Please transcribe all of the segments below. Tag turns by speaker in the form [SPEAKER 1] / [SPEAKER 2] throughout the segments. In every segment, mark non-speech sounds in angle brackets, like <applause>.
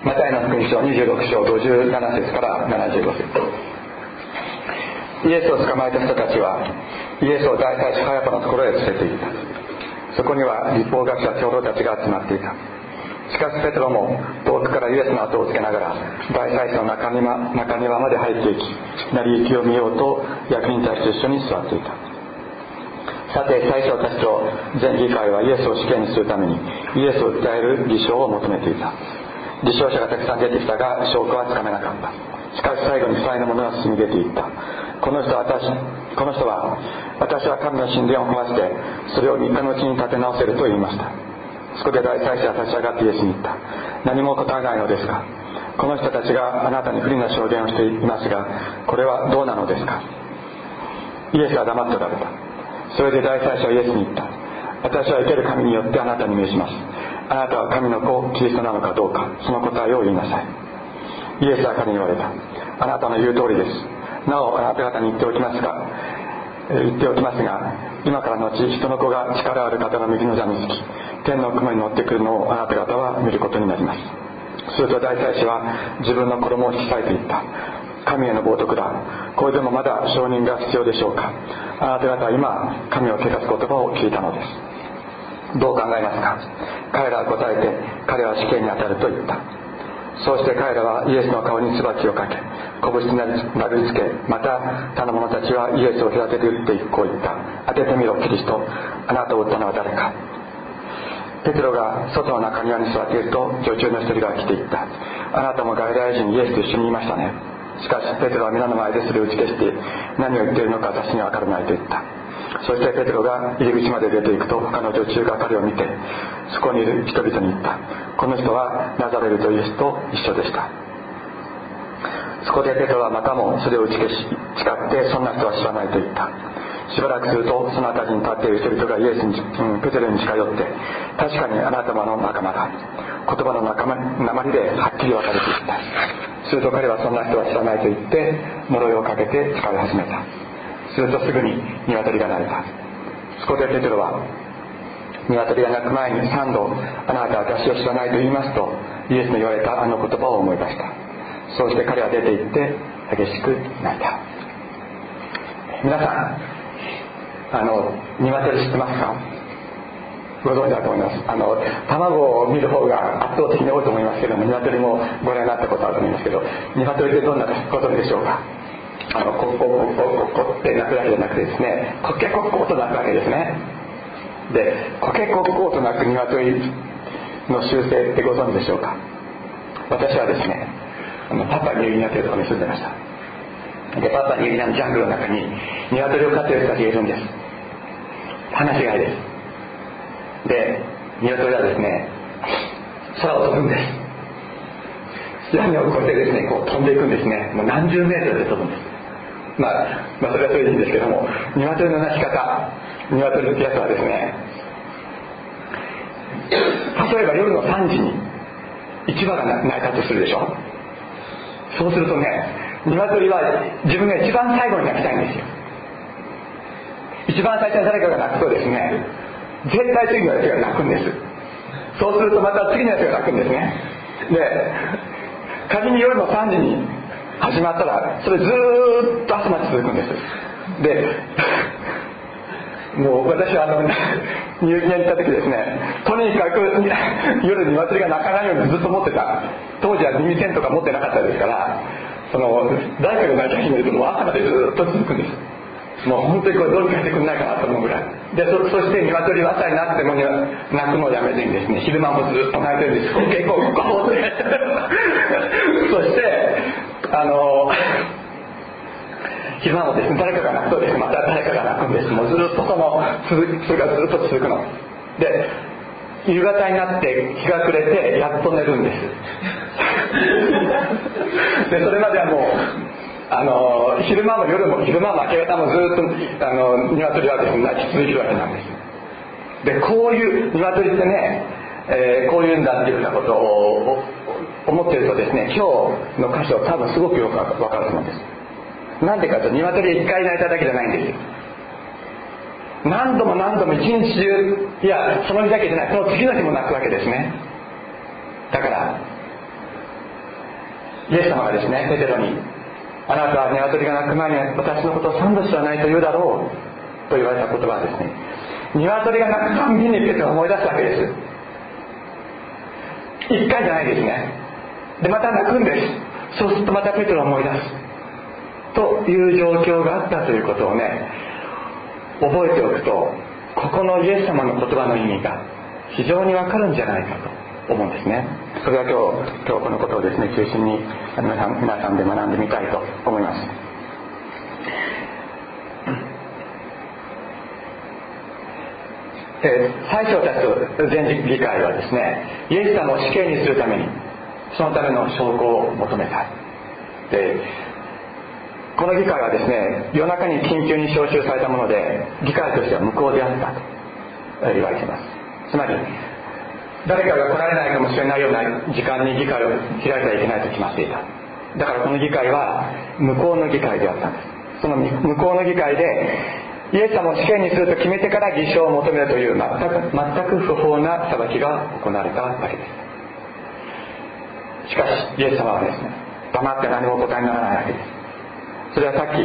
[SPEAKER 1] マタイの福音書26章57節から75節。イエスを捕まえた人たちはイエスを大祭司ハヤパのところへ連れて行った。そこには立法学者長老たちが集まっていた。しかしペテロも遠くからイエスの後をつけながら大祭司の中庭中庭まで入っていき成り行きを見ようと役人たちと一緒に座っていた。さて最初たちと全議会はイエスを死刑にするためにイエスを訴える偽証を求めていた。偽証者がたくさん出てきたが証拠はつかめなかった。しかし最後に負債の者が進み出ていった。この人は私この人は私は神の神殿を壊してそれを3日のうちに立て直せると言いました。そこで大祭司は立ち上がってイエスに言った。何も答えないのですか。この人たちがあなたに不利な証言をしていますがこれはどうなのですか。イエスは黙っておられた。それで大祭司はイエスに言った。私は生ける神によってあなたに命じます。あなたは神の子キリストなのかどうかその答えを言いなさい。イエスは彼に言われた。あなたの言う通りです。なおあなた方に言っておきますが言っておきますが今からのち人の子が力ある方の右の座につき天の雲に乗ってくるのをあなた方は見ることになります。すると大祭司は自分の衣を引き裂いていった。神への冒涜だ。これでもまだ承認が必要でしょうか。あなた方は今神を汚す言葉を聞いたのです。どう考えますか？彼らは答えて彼は死刑に当たると言った。そうして彼らはイエスの顔に椿をかけ拳になりつけまた他の者たちはイエスを隔てて打ってこう言った。当ててみろキリスト。あなたを撃ったのは誰か。ペテロが外の中庭に座っていると女中の一人が来ていった。あなたも外来人イエスと一緒にいましたね。しかしペテロは皆の前でそれを打ち消して何を言っているのか私には分からないと言った。そしてペテロが入り口まで出ていくと他の女中が彼を見てそこにいる人々に言った。この人はナザレルとイエスと一緒でした。そこでペテロはまたもそれを打ち消し誓ってそんな人は知らないと言った。しばらくするとその辺りに立っている人々がイエスに、うん、ペテロに近寄って確かにあなたの仲間だ。言葉の仲間鉛ではっきり分かれていった。すると彼はそんな人は知らないと言って呪いをかけて使い始めた。るとすぐに鶏が鳴いたそこでペテロは鶏が鳴く前に3度あなたは私を知らないと言いますとイエスの言われたあの言葉を思い出した。そうして彼は出て行って激しく泣いた。皆さんあの鶏知ってますか？ご存知だと思います。あの卵を見る方が圧倒的に多いと思いますけども鶏もご覧になったことあると思いますけど鶏ってどんなことでしょうかあのコッコッコッコッコって鳴くだけじゃなくてですねコケコッコと鳴くわけですねでコケコッコと鳴く鶏の習性ってご存知でしょうか私はですねあのパパニューギニアというところに住んでましたでパパニューギニアのジャングルの中に鶏を飼ってる人たちがいるんです話し飼いですで鶏はですね空を飛ぶんです屋根を越えてですねこう飛んでいくんですね。もう何十メートルで飛ぶんです。まあ、まあそれはそれでいいんですけども鶏の鳴き方鶏ってやつはですね例えば夜の3時に市場が鳴いたとするでしょ。そうするとね鶏は自分が一番最後に鳴きたいんですよ。一番最初に誰かが泣くとですね絶対次のやつが泣くんです。そうするとまた次のやつが泣くんですね。で仮に夜の3時に始まったらそれずっと朝まで続くんです。で <laughs> もう私はあのニューギニアに行った時ですねとにかく夜に祭りが泣かないようにずっと持ってた。当時は耳栓とか持ってなかったですからその誰かが泣き始めるともう朝までずっと続くんです。もう本当にこれどうにかしてくんないかなと思うぐらい。でそそして鶏は朝になっても泣くのをやめてにですね。昼間もずっと泣いてるんです。結構こうってそしてあの昼間もですね誰かが泣くとですねまた誰かが泣くんです。もうずっとその続それがずっと続くの。で夕方になって日が暮れてやっと寝るんです。でそれまではもうあの昼間も夜も昼間も明け方もずっとあの鶏はですね鳴き続けるわけなんですでこういう鶏ってね、えー、こういうんだっていうようなことを思ってるとですね今日の箇所多分すごくよくわかると思うんです。なんでかというと鶏一回鳴いただけじゃないんですよ。何度も何度も一日中いやその日だけじゃないその次の日も鳴くわけですね。だからイエス様がですねペテロにあなたは鶏が鳴く前に私のことを三度知らないと言うだろうと言われた言葉はですね鶏が鳴くたんびにペテロ思い出すわけです。一回じゃないですね。でまた泣くんです。そうするとまたペテロを思い出すという状況があったということをね覚えておくとここのイエス様の言葉の意味が非常にわかるんじゃないかと。思うんですね。それは今日今日このことをですね中心に皆さん皆さんで学んでみたいと思います。え最初たつ全理解はですねイエス様を死刑にするためにそのための証拠を求めた。でこの議会はですね夜中に緊急に招集されたもので議会としては無効であったと言われています。つまり誰かが来られないかもしれないような時間に議会を開いてはいけないと決まっていた。だからこの議会は無効の議会であったんです。その無効の議会でイエス様を死刑にすると決めてから偽証を求めるという全く全く不法な裁きが行われたわけです。しかしイエス様はですね黙って何も答えにならないわけです。それはさっき、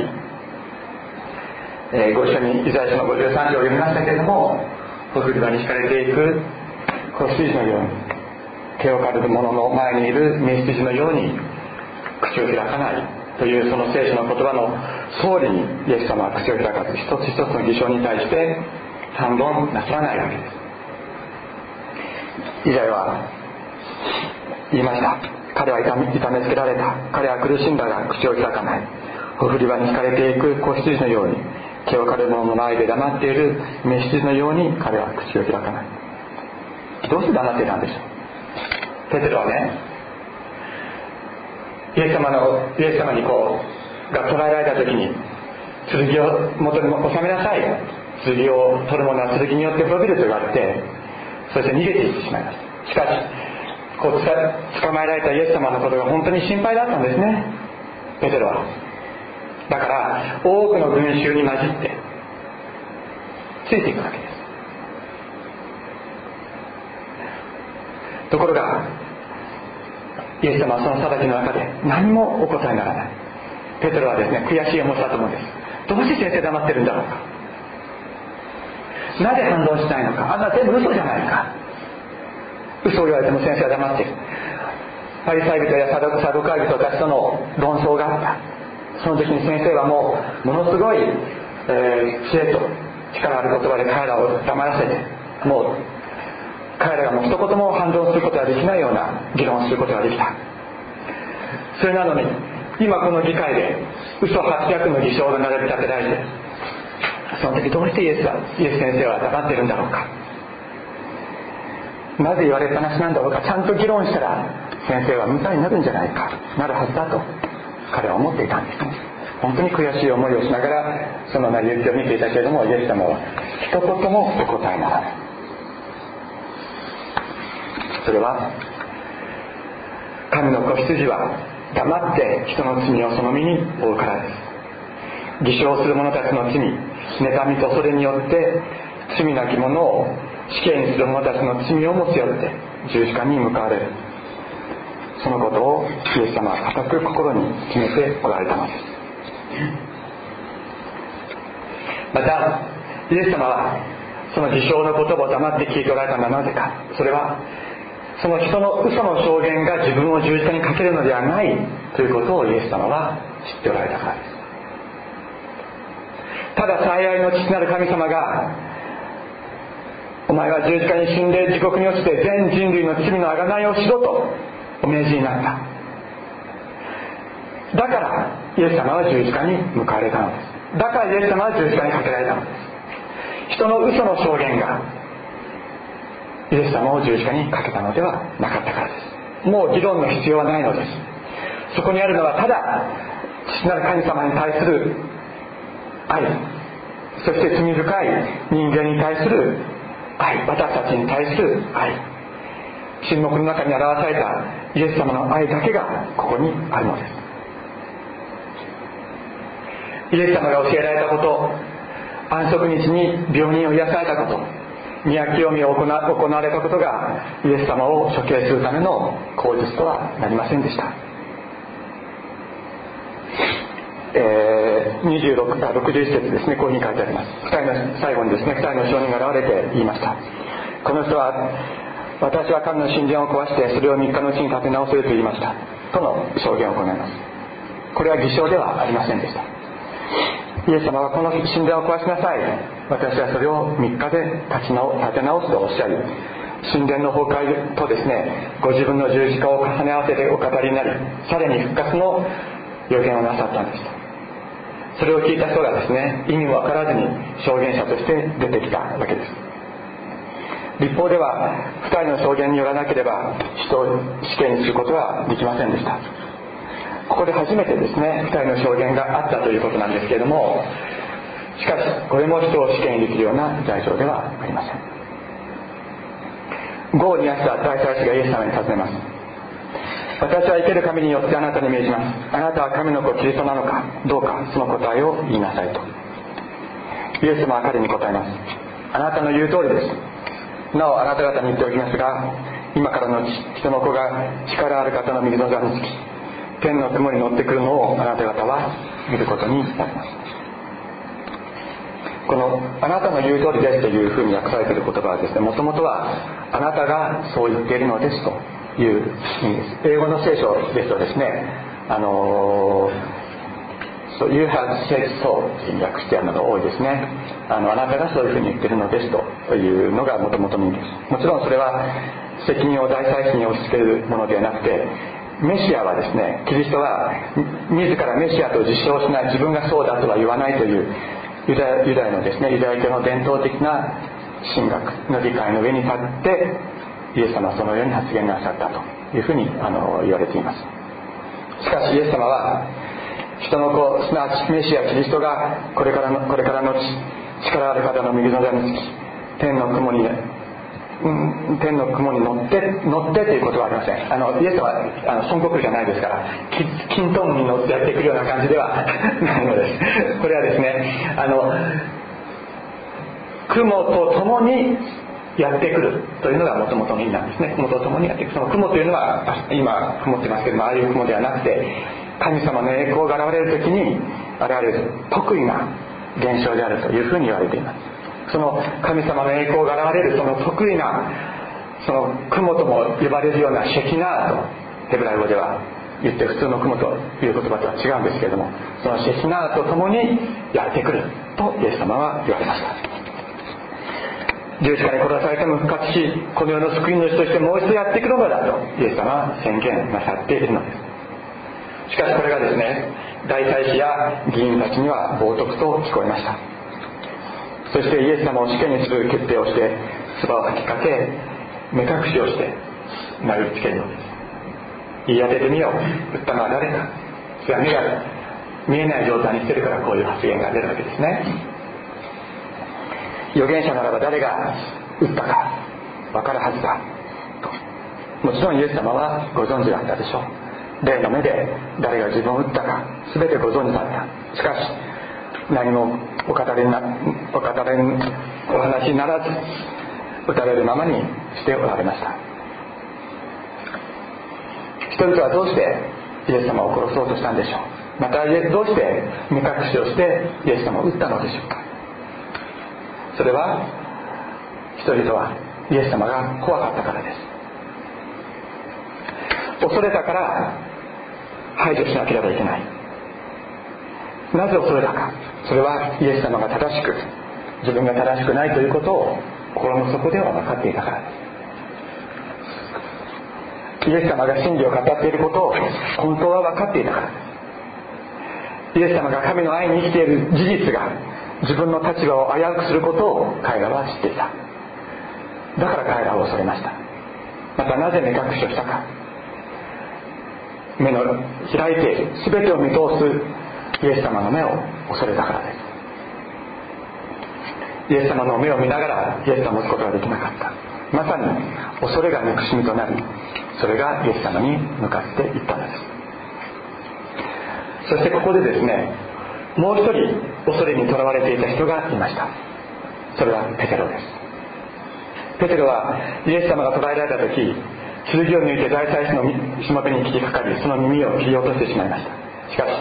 [SPEAKER 1] えー、ご一緒にイザヤ書の53章を読みましたけれどもほふり場に敷かれていく子羊のように手を借りる者の前にいる雌羊のように口を開かないというその聖書の言葉の総理にイエス様は口を開かず一つ一つの偽証に対して反論なさらないわけです。イザヤは言いました。彼は痛めつけられた。彼は苦しんだが口を開かない。ほふり場に惹かれていく子羊のように毛を刈る者の前で黙っている雌羊のように彼は口を開かない。どうして黙っていたんでしょう？ペテロはねイエス様のイエス様にこうが捕らえられた時に剣を元に収めなさい。剣を取る者は剣によって滅びると言われてそして逃げていってしまいます。しかしこう捕まえられたイエス様のことが本当に心配だったんですね。ペテロは。だから多くの群衆に混じってついていくわけですところがイエス様はその裁きの中で何もお答えにならない。ペトロはですね悔しい思いだと思うんです。どうして先生黙ってるんだろうか。なぜ反論しないのか。あんな全部嘘じゃないか。嘘を言われても先生は黙ってる。パリサイ人やサドカイ人たちとの論争があった。その時に先生はもうものすごい、えー、知恵と力ある言葉で彼らを黙らせてもう彼らがもう一言も反論することができないような議論をすることができた。それなのに今この議会で嘘800の偽証が並び立てられてその時どうしてイエスはイエス先生は黙ってるんだろうか。なぜ言われっぱなしなんだろうか。ちゃんと議論したら先生は無罪になるんじゃないか。なるはずだと彼は思っていたんですね。本当に悔しい思いをしながらその成り行きを見ていたけれどもイエス様は一言もお答えならない。それは神の子羊は黙って人の罪をその身に負うからです。偽証する者たちの罪妬みとそれによって罪なき者を死刑にする者たちの罪を持ち寄って十字架に向かわれる。そのことをイエス様は固く心に決めておられたのです。またイエス様はその事象の言葉を黙って聞いておられたのはなぜか。それはその人の嘘の証言が自分を十字架にかけるのではないということをイエス様は知っておられたからです。ただ最愛の父なる神様がお前は十字架に死んで地獄に落ちて全人類の罪の贖いをしろとお命じになった。だからイエス様は十字架に向かわれたのです。だからイエス様は十字架にかけられたのです。人の嘘の証言がイエス様を十字架にかけたのではなかったからです。もう議論の必要はないのです。そこにあるのはただ父なる神様に対する愛。そして罪深い人間に対する愛。私たちに対する愛。沈黙の中に表されたイエス様の愛だけがここにあるのです。イエス様が教えられたこと安息日に病人を癒されたこと宮清めを行われたことがイエス様を処刑するための口実とはなりませんでした。えー、26あ61節ですね。こういうふうに書いてあります。2人の最後にですね2人の証人が現れて言いました。この人は私は神の神殿を壊してそれを3日のうちに建て直せると言いました。との証言を行います。これは偽証ではありませんでした。イエス様はこの神殿を壊しなさい。私はそれを3日で立ち直建て直すとおっしゃり神殿の崩壊とですねご自分の十字架を重ね合わせてお語りになりさらに復活の予言をなさったんです。それを聞いた人がですね意味も分からずに証言者として出てきたわけです。立法では2人の証言によらなければ人を死刑にすることはできませんでした。ここで初めてですね2人の証言があったということなんですけれどもしかしこれも人を死刑にできるような罪状ではありません。午後にあった大祭司がイエス様に尋ねます。私は生ける神によってあなたに命じます。あなたは神の子キリストなのかどうかその答えを言いなさいと。イエス様は彼に答えます。あなたの言う通りです。なおあなた方に言っておきますが今からのうち人の子が力ある方の右の座につき天の雲に乗ってくるのをあなた方は見ることになります。この「あなたの言う通りです」というふうに訳されている言葉はですねもともとは「あなたがそう言っているのです」という意味です。英語の聖書ですとですねあのそう You have said so と訳してあるのが多いですね。あのあなたがそういうふうに言ってるのですというのがもともとの意味です。もちろんそれは責任を大祭司に押し付けるものではなくてメシアはですねキリストは自らメシアと自称しない自分がそうだとは言わないというユダユダヤのですねユダヤ教の伝統的な神学の理解の上に立ってイエス様はそのように発言なさったというふうにあの言われています。しかしイエス様は人の子すなわちメシアキリストがこれからのこれからの力ある方の右の座につき天の雲に、ね、天の雲に乗って乗ってということはありません。あのイエスはあの孫悟空じゃないですから金トンに乗ってやってくるような感じでは <laughs> ないのです。これはですねあの雲と共にやってくるというのがもともとの意味なんですね。雲と共にやってくる。その雲というのは今曇ってますけどもああいう雲ではなくて神様の栄光が現れる時に現れる得意な現象であるというふうに言われています。その神様の栄光が現れるその得意なその雲とも呼ばれるようなシェキナーとヘブライ語では言って普通の雲という言葉とは違うんですけれどもそのシェキナーと共にやってくるとイエス様は言われました。十字架に殺されても復活しこの世の救い主としてもう一度やってくるのだとイエス様は宣言なさっているのです。しかしこれがですね大祭司や議員たちには冒涜と聞こえました。そしてイエス様を死刑にする決定をして唾を吐きかけ目隠しをして殴りつけるのです言い当ててみよう。撃ったのは誰かそれは目が見えない状態にしてるからこういう発言が出るわけですね。預言者ならば誰が打ったか分かるはずだ。と。もちろんイエス様はご存知だったでしょう。例の目で誰が自分を打ったか全てご存知だった。しかし何もお語りなお語りお話にならず打たれるままにしておられました。人々はどうしてイエス様を殺そうとしたんでしょう？またどうして目隠しをしてイエス様を撃ったのでしょうか？それは人々はイエス様が怖かったからです。恐れたから排除しなければいけない。なぜ恐れたか。それはイエス様が正しく自分が正しくないということを心の底では分かっていたから。ですイエス様が真理を語っていることを本当は分かっていたから。ですイエス様が神の愛に生きている事実が自分の立場を危うくすることを彼らは知っていた。だから彼らを恐れました。またなぜ目隠しをしたか。目の開いている全てを見通すイエス様の目を恐れたからです。イエス様の目を見ながらイエス様を持つことができなかった。まさに恐れが憎しみとなりそれがイエス様に向かっていったのです。そしてここでですねもう一人恐れにとらわれていた人がいました。それはペテロです。ペテロはイエス様が捕らえられた時剣を抜いて大祭司のしもべに切りかかりその耳を切り落としてしまいました。しかし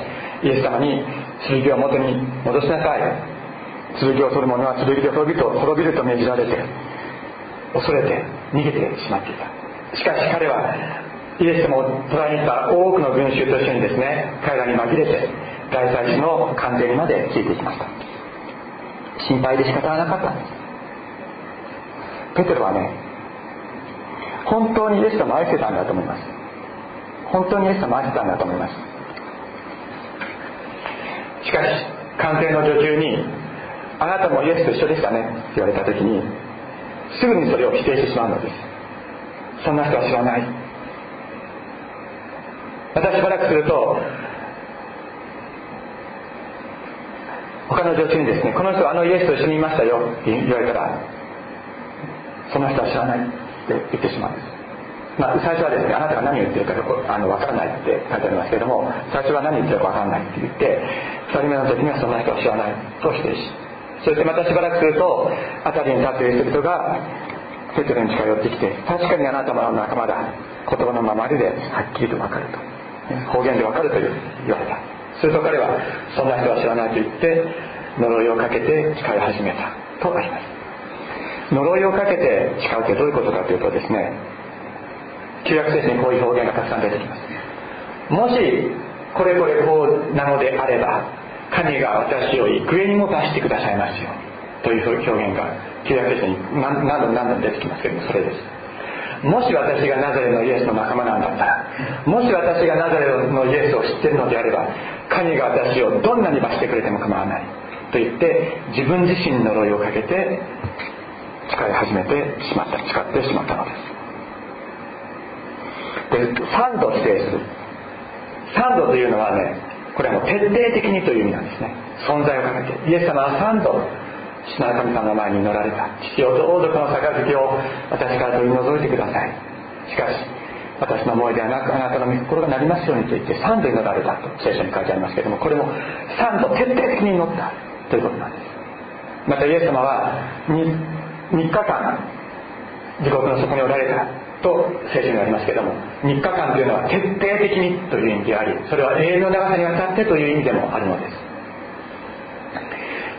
[SPEAKER 1] イエス様に剣を元に戻しなさい。剣を取る者は剣で滅びと滅びると命じられて恐れて逃げてしまっていた。しかし彼はイエス様を捕らえに来た多くの群衆と一緒にですね彼らに紛れて大祭司の官邸にまでついていきました。心配で仕方がなかったんです。ペテロはね本当にイエス様を愛してたんだと思います。本当にイエス様を愛してたんだと思います。しかし官邸の女中に「あなたもイエスと一緒でしたね」って言われた時にすぐにそれを否定してしまうのです。そんな人は知らない。またしばらくすると他の女中にですね「この人はあのイエスと一緒にいましたよ」って言われたら「その人は知らない」って言ってしまうんです。まあ、最初はですねあなたが何を言ってるかあの分からないって書いてありますけれども最初は何言ってるか分からないって言って2人目の時にはそんな人は知らないと否定しそしてまたしばらくすると辺りに立っている人々がペテロに近寄ってきて確かにあなたも仲間だ言葉のまりではっきりと分かると。方言で分かると言われた。すると彼はそんな人は知らないと言って呪いをかけて誓い始めたとあります。呪いをかけて誓うってどういうことかというとですね旧約聖書にこういう表現がたくさん出てきますもしこれこれこうなのであれば神が私を幾重にも出してくださいますよという表現が旧約聖書に何度も何度も出てきますけどもそれですもし私がナザレのイエスの仲間なんだったらもし私がナザレのイエスを知ってるのであれば神が私をどんなに罰してくれても構わないと言って自分自身に呪いをかけて誓い始めてしまった誓ってしまったのです。で3度否定する。3度というのはねこれはもう徹底的にという意味なんですね。存在をかけて。イエス様は3度主な神様の前に祈られた。父をどうぞこの杯を私から取り除いてください。しかし私の思いではなくあなたの御心がなりますようにと言って3度祈られたと聖書に書いてありますけれどもこれも3度徹底的に祈ったということなんです。またイエス様は 3, 3日間地獄の底におられた。と聖書にありますけども3日間というのは徹底的にという意味でありそれは永遠の長さにわたってという意味でもあるのです。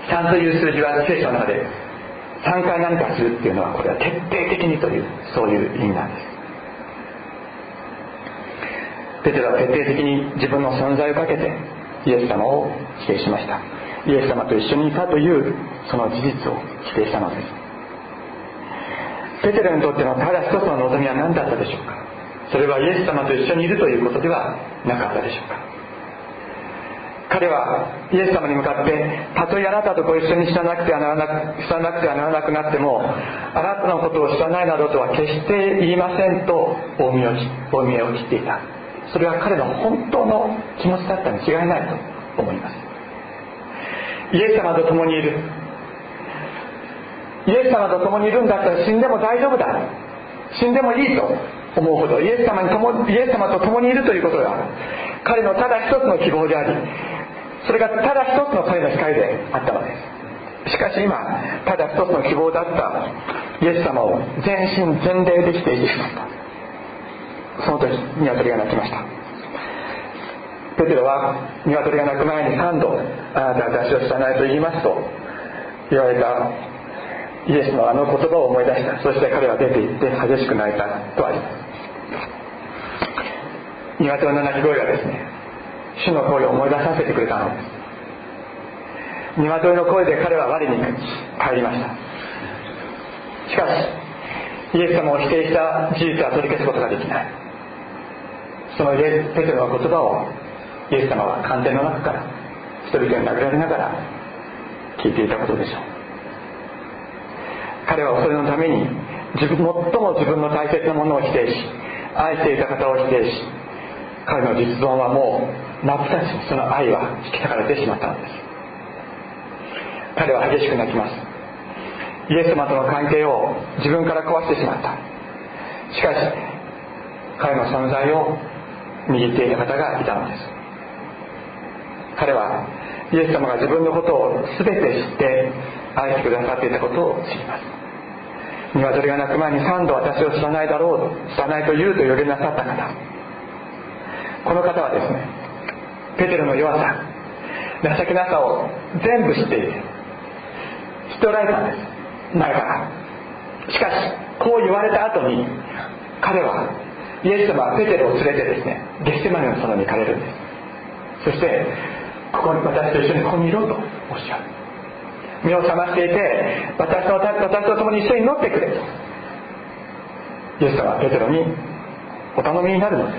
[SPEAKER 1] 3という数字は聖書の中で3回何かするっていうのはこれは徹底的にというそういう意味なんです。ペテロは徹底的に自分の存在をかけてイエス様を否定しました。イエス様と一緒にいたというその事実を否定したのです。ペテロにとってのただ一つの望みは何だったでしょうか？それはイエス様と一緒にいるということではなかったでしょうか？彼はイエス様に向かってたとえあなたとご一緒に死ななくてはならなく死ななくてはならなくなってもあなたのことを知らないなどとは決して言いませんと大見を大見を切っていた。それは彼の本当の気持ちだったに違いないと思います。イエス様と共にいる。イエス様と共にいるんだったら死んでも大丈夫だ。死んでもいいと思うほどイエス様に共イエス様と共にいるということが彼のただ一つの希望でありそれがただ一つの彼の光であったのです。しかし今ただ一つの希望だったイエス様を全身全霊で否定してしまった。その時鶏が鳴きました。ペテロは鶏が鳴く前に3度あなたは私を知らないと言いますと言われたイエスのあの言葉を思い出した。そして彼は出て行って激しく泣いた。とあり。ます鶏の鳴き声がですね主の声を思い出させてくれたのです。鶏の声で彼は我に帰りました。しかしイエス様を否定した事実は取り消すことができない。そのペテロの言葉をイエス様は官邸の中から人々に殴られながら聞いていたことでしょう。彼はそれのために自分最も自分の大切なものを否定し愛していた方を否定し彼の実存はもう真っ二つその愛は引き裂かれてしまったのです。彼は激しく泣きます。イエス様との関係を自分から壊してしまった。しかし彼の存在を握っていた方がいたのです。彼はイエス様が自分のことを全て知って愛してくださっていたことを知ります。鶏が鳴く前に3度私を知らないだろうと知らないと言うと呼びなさった方。この方はですねペテロの弱さ情けなさを全部知っていて知っておられたんです。前から。しかしこう言われた後に彼はイエス様はペテロを連れてですねゲッセマネの園に行かれるんです。そしてここに私と一緒にここにいろとおっしゃる。目を覚ましていて私の私と共に一緒に乗ってくれと。イエス様はペテロにお頼みになるのです。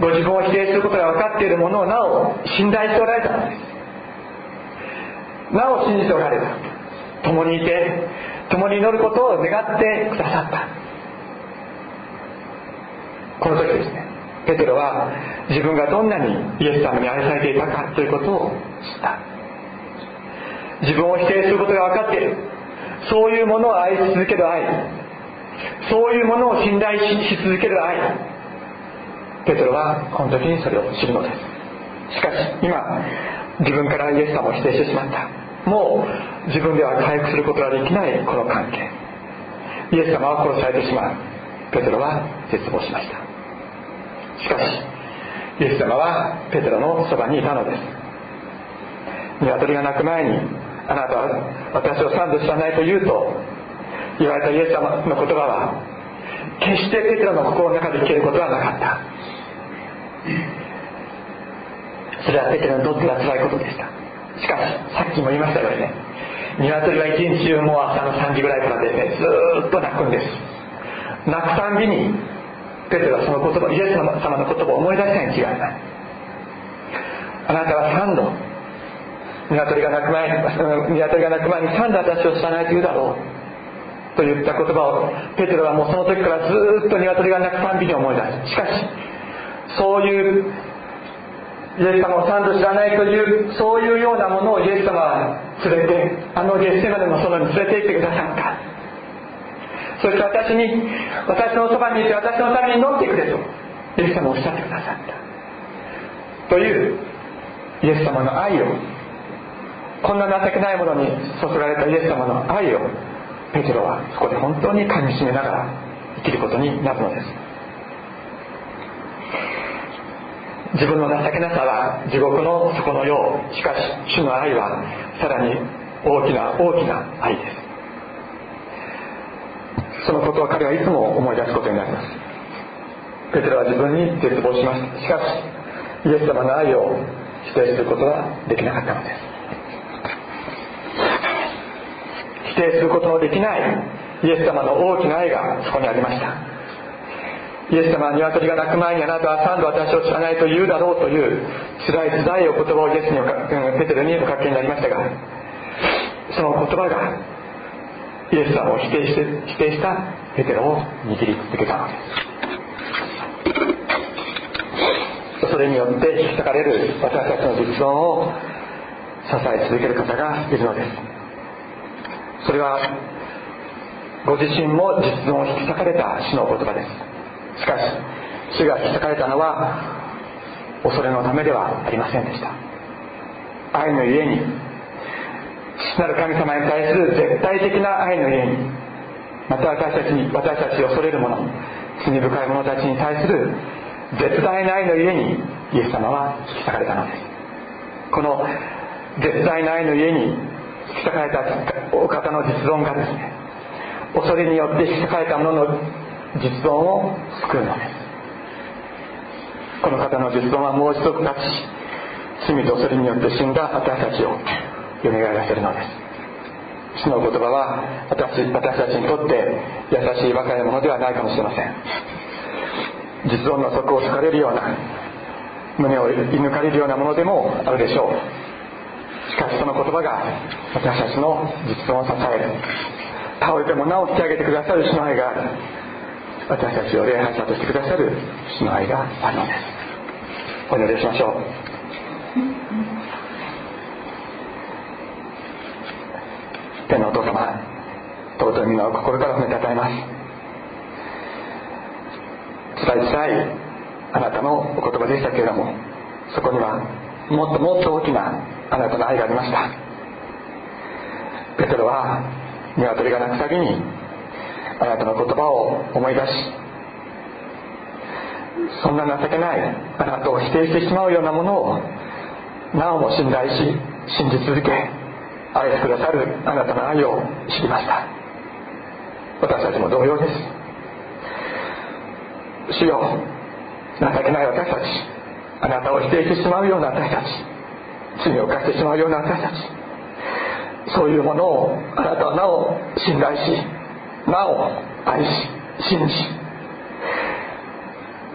[SPEAKER 1] ご自分を否定することが分かっているものをなお信頼しておられたのです。なお信じておられた。共にいて共に祈ることを願ってくださった。この時ですね。ペテロは自分がどんなにイエス様に愛されていたかということを知った。自分を否定することが分かっている。そういうものを愛し続ける愛。そういうものを信頼し続ける愛。ペテロはこの時にそれを知るのです。しかし今自分からイエス様を否定してしまった。もう自分では回復することができないこの関係。イエス様は殺されてしまう。ペテロは絶望しました。しかしイエス様はペテロのそばにいたのです。鶏が鳴く前にあなたは私を三度知らないと言うと言われたイエス様の言葉は決してペテロの心の中で生きることはなかった。それはペテロにとっては辛いことでした。しかしさっきも言いましたようにね鶏は一日中もう朝の3時ぐらいからですねずっと鳴くんです。鳴くたんびにペテロはその言葉イエス様の言葉を思い出したに違いない。あなたは3度鶏が鳴く前に鶏が鳴く前に3度私を知らないと言うだろうと言った言葉をペテロはもうその時からずっと鶏が鳴くたんびに思い出す。しかしそういうイエス様を3度知らないというそういうようなものをイエス様は連れてあのゲッセマネの園に連れて行ってくださった。そして私に私のそばにいて私のために乗ってくれとイエス様おっしゃってくださった。というイエス様の愛をこんな情けないものに注がれたイエス様の愛をペテロはそこで本当にかみしめながら生きることになるのです。自分の情けなさは地獄の底のようしかし主の愛はさらに大きな大きな愛です。そのことを彼はいつも思い出すことになります。ペテロは自分に絶望しましたしかしイエス様の愛を否定することはできなかったのです。否定することのできないイエス様の大きな愛がそこにありました。イエス様は鶏が鳴く前にあなたは三度私を知らないと言うだろうという辛い辛いお言葉をイエスにペテロにおかけになりましたがその言葉がイエス様を否定して否定したペテロを握り続けたのですそれによって引き裂かれる私たちの実存を支え続ける方がいるのです。それはご自身も実存を引き裂かれた主の言葉ですしかし主が引き裂かれたのは恐れのためではありませんでした。愛のゆえに父なる神様に対する絶対的な愛の家にまた私たちに私たちを恐れる者罪深い者たちに対する絶大な愛の家にイエス様は引き裂かれたのですこの絶大な愛の家に引き裂かれたお方の実存がですね恐れによって引き裂かれた者の実存を救うのですこの方の実存はもう一度立ち罪と恐れによって死んだ私たちを。蘇らせるのです。主の言葉は私私たちにとって優しいばかりのものではないかもしれません。実存の底を突かれるような胸を射抜かれるようなものでもあるでしょう。しかしその言葉が私たちの実存を支える倒れてもなお引き上げてくださる主の愛がある私たちを礼拝者としてくださる主の愛があるのです。お祈りしましょう。天のお父様尊い皆を心から褒めたたえます。辛い辛いあなたのお言葉でしたけれどもそこにはもっともっと大きなあなたの愛がありました。ペテロは鶏が鳴くたびにあなたの言葉を思い出しそんな情けないあなたを否定してしまうようなものをなおも信頼し信じ続け愛してくださるあなたの愛を知りました。私たちも同様です。主よ情けない私たち。あなたを否定してしまうような私たち。罪を犯してしまうような私たち。そういうものをあなたはなお信頼しなお愛し信じ。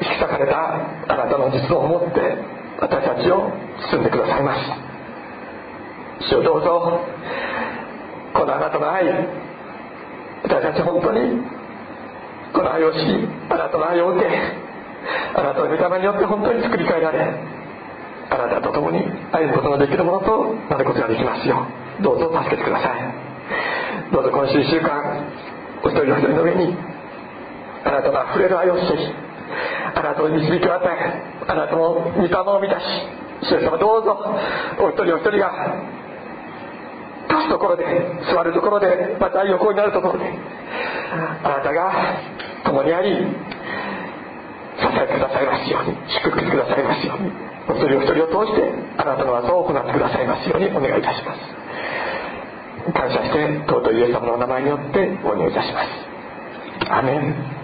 [SPEAKER 1] 引き裂かれたあなたの実を持って私たちを包んでくださいます。主をどうぞ。このあなたの愛。私たち本当にこの愛を知りあなたの愛を受けあなたの御霊によって本当に作り変えられあなたと共に歩むことのできるものとなることができますよどうぞ助けてください。どうぞ今週1週間お一人お一人の上にあなたのあふれる愛を知りあなたの導きを与えあなたの御霊を満たし主様どうぞお一人お一人がところで座るところでまた横になるところで。あなたが共にあり支えてくださいますように祝福してくださいますようにお一人お一人を通してあなたの技を行ってくださいますようにお願いいたします。感謝して尊いイエス様のお名前によってお願いいたします。アメン。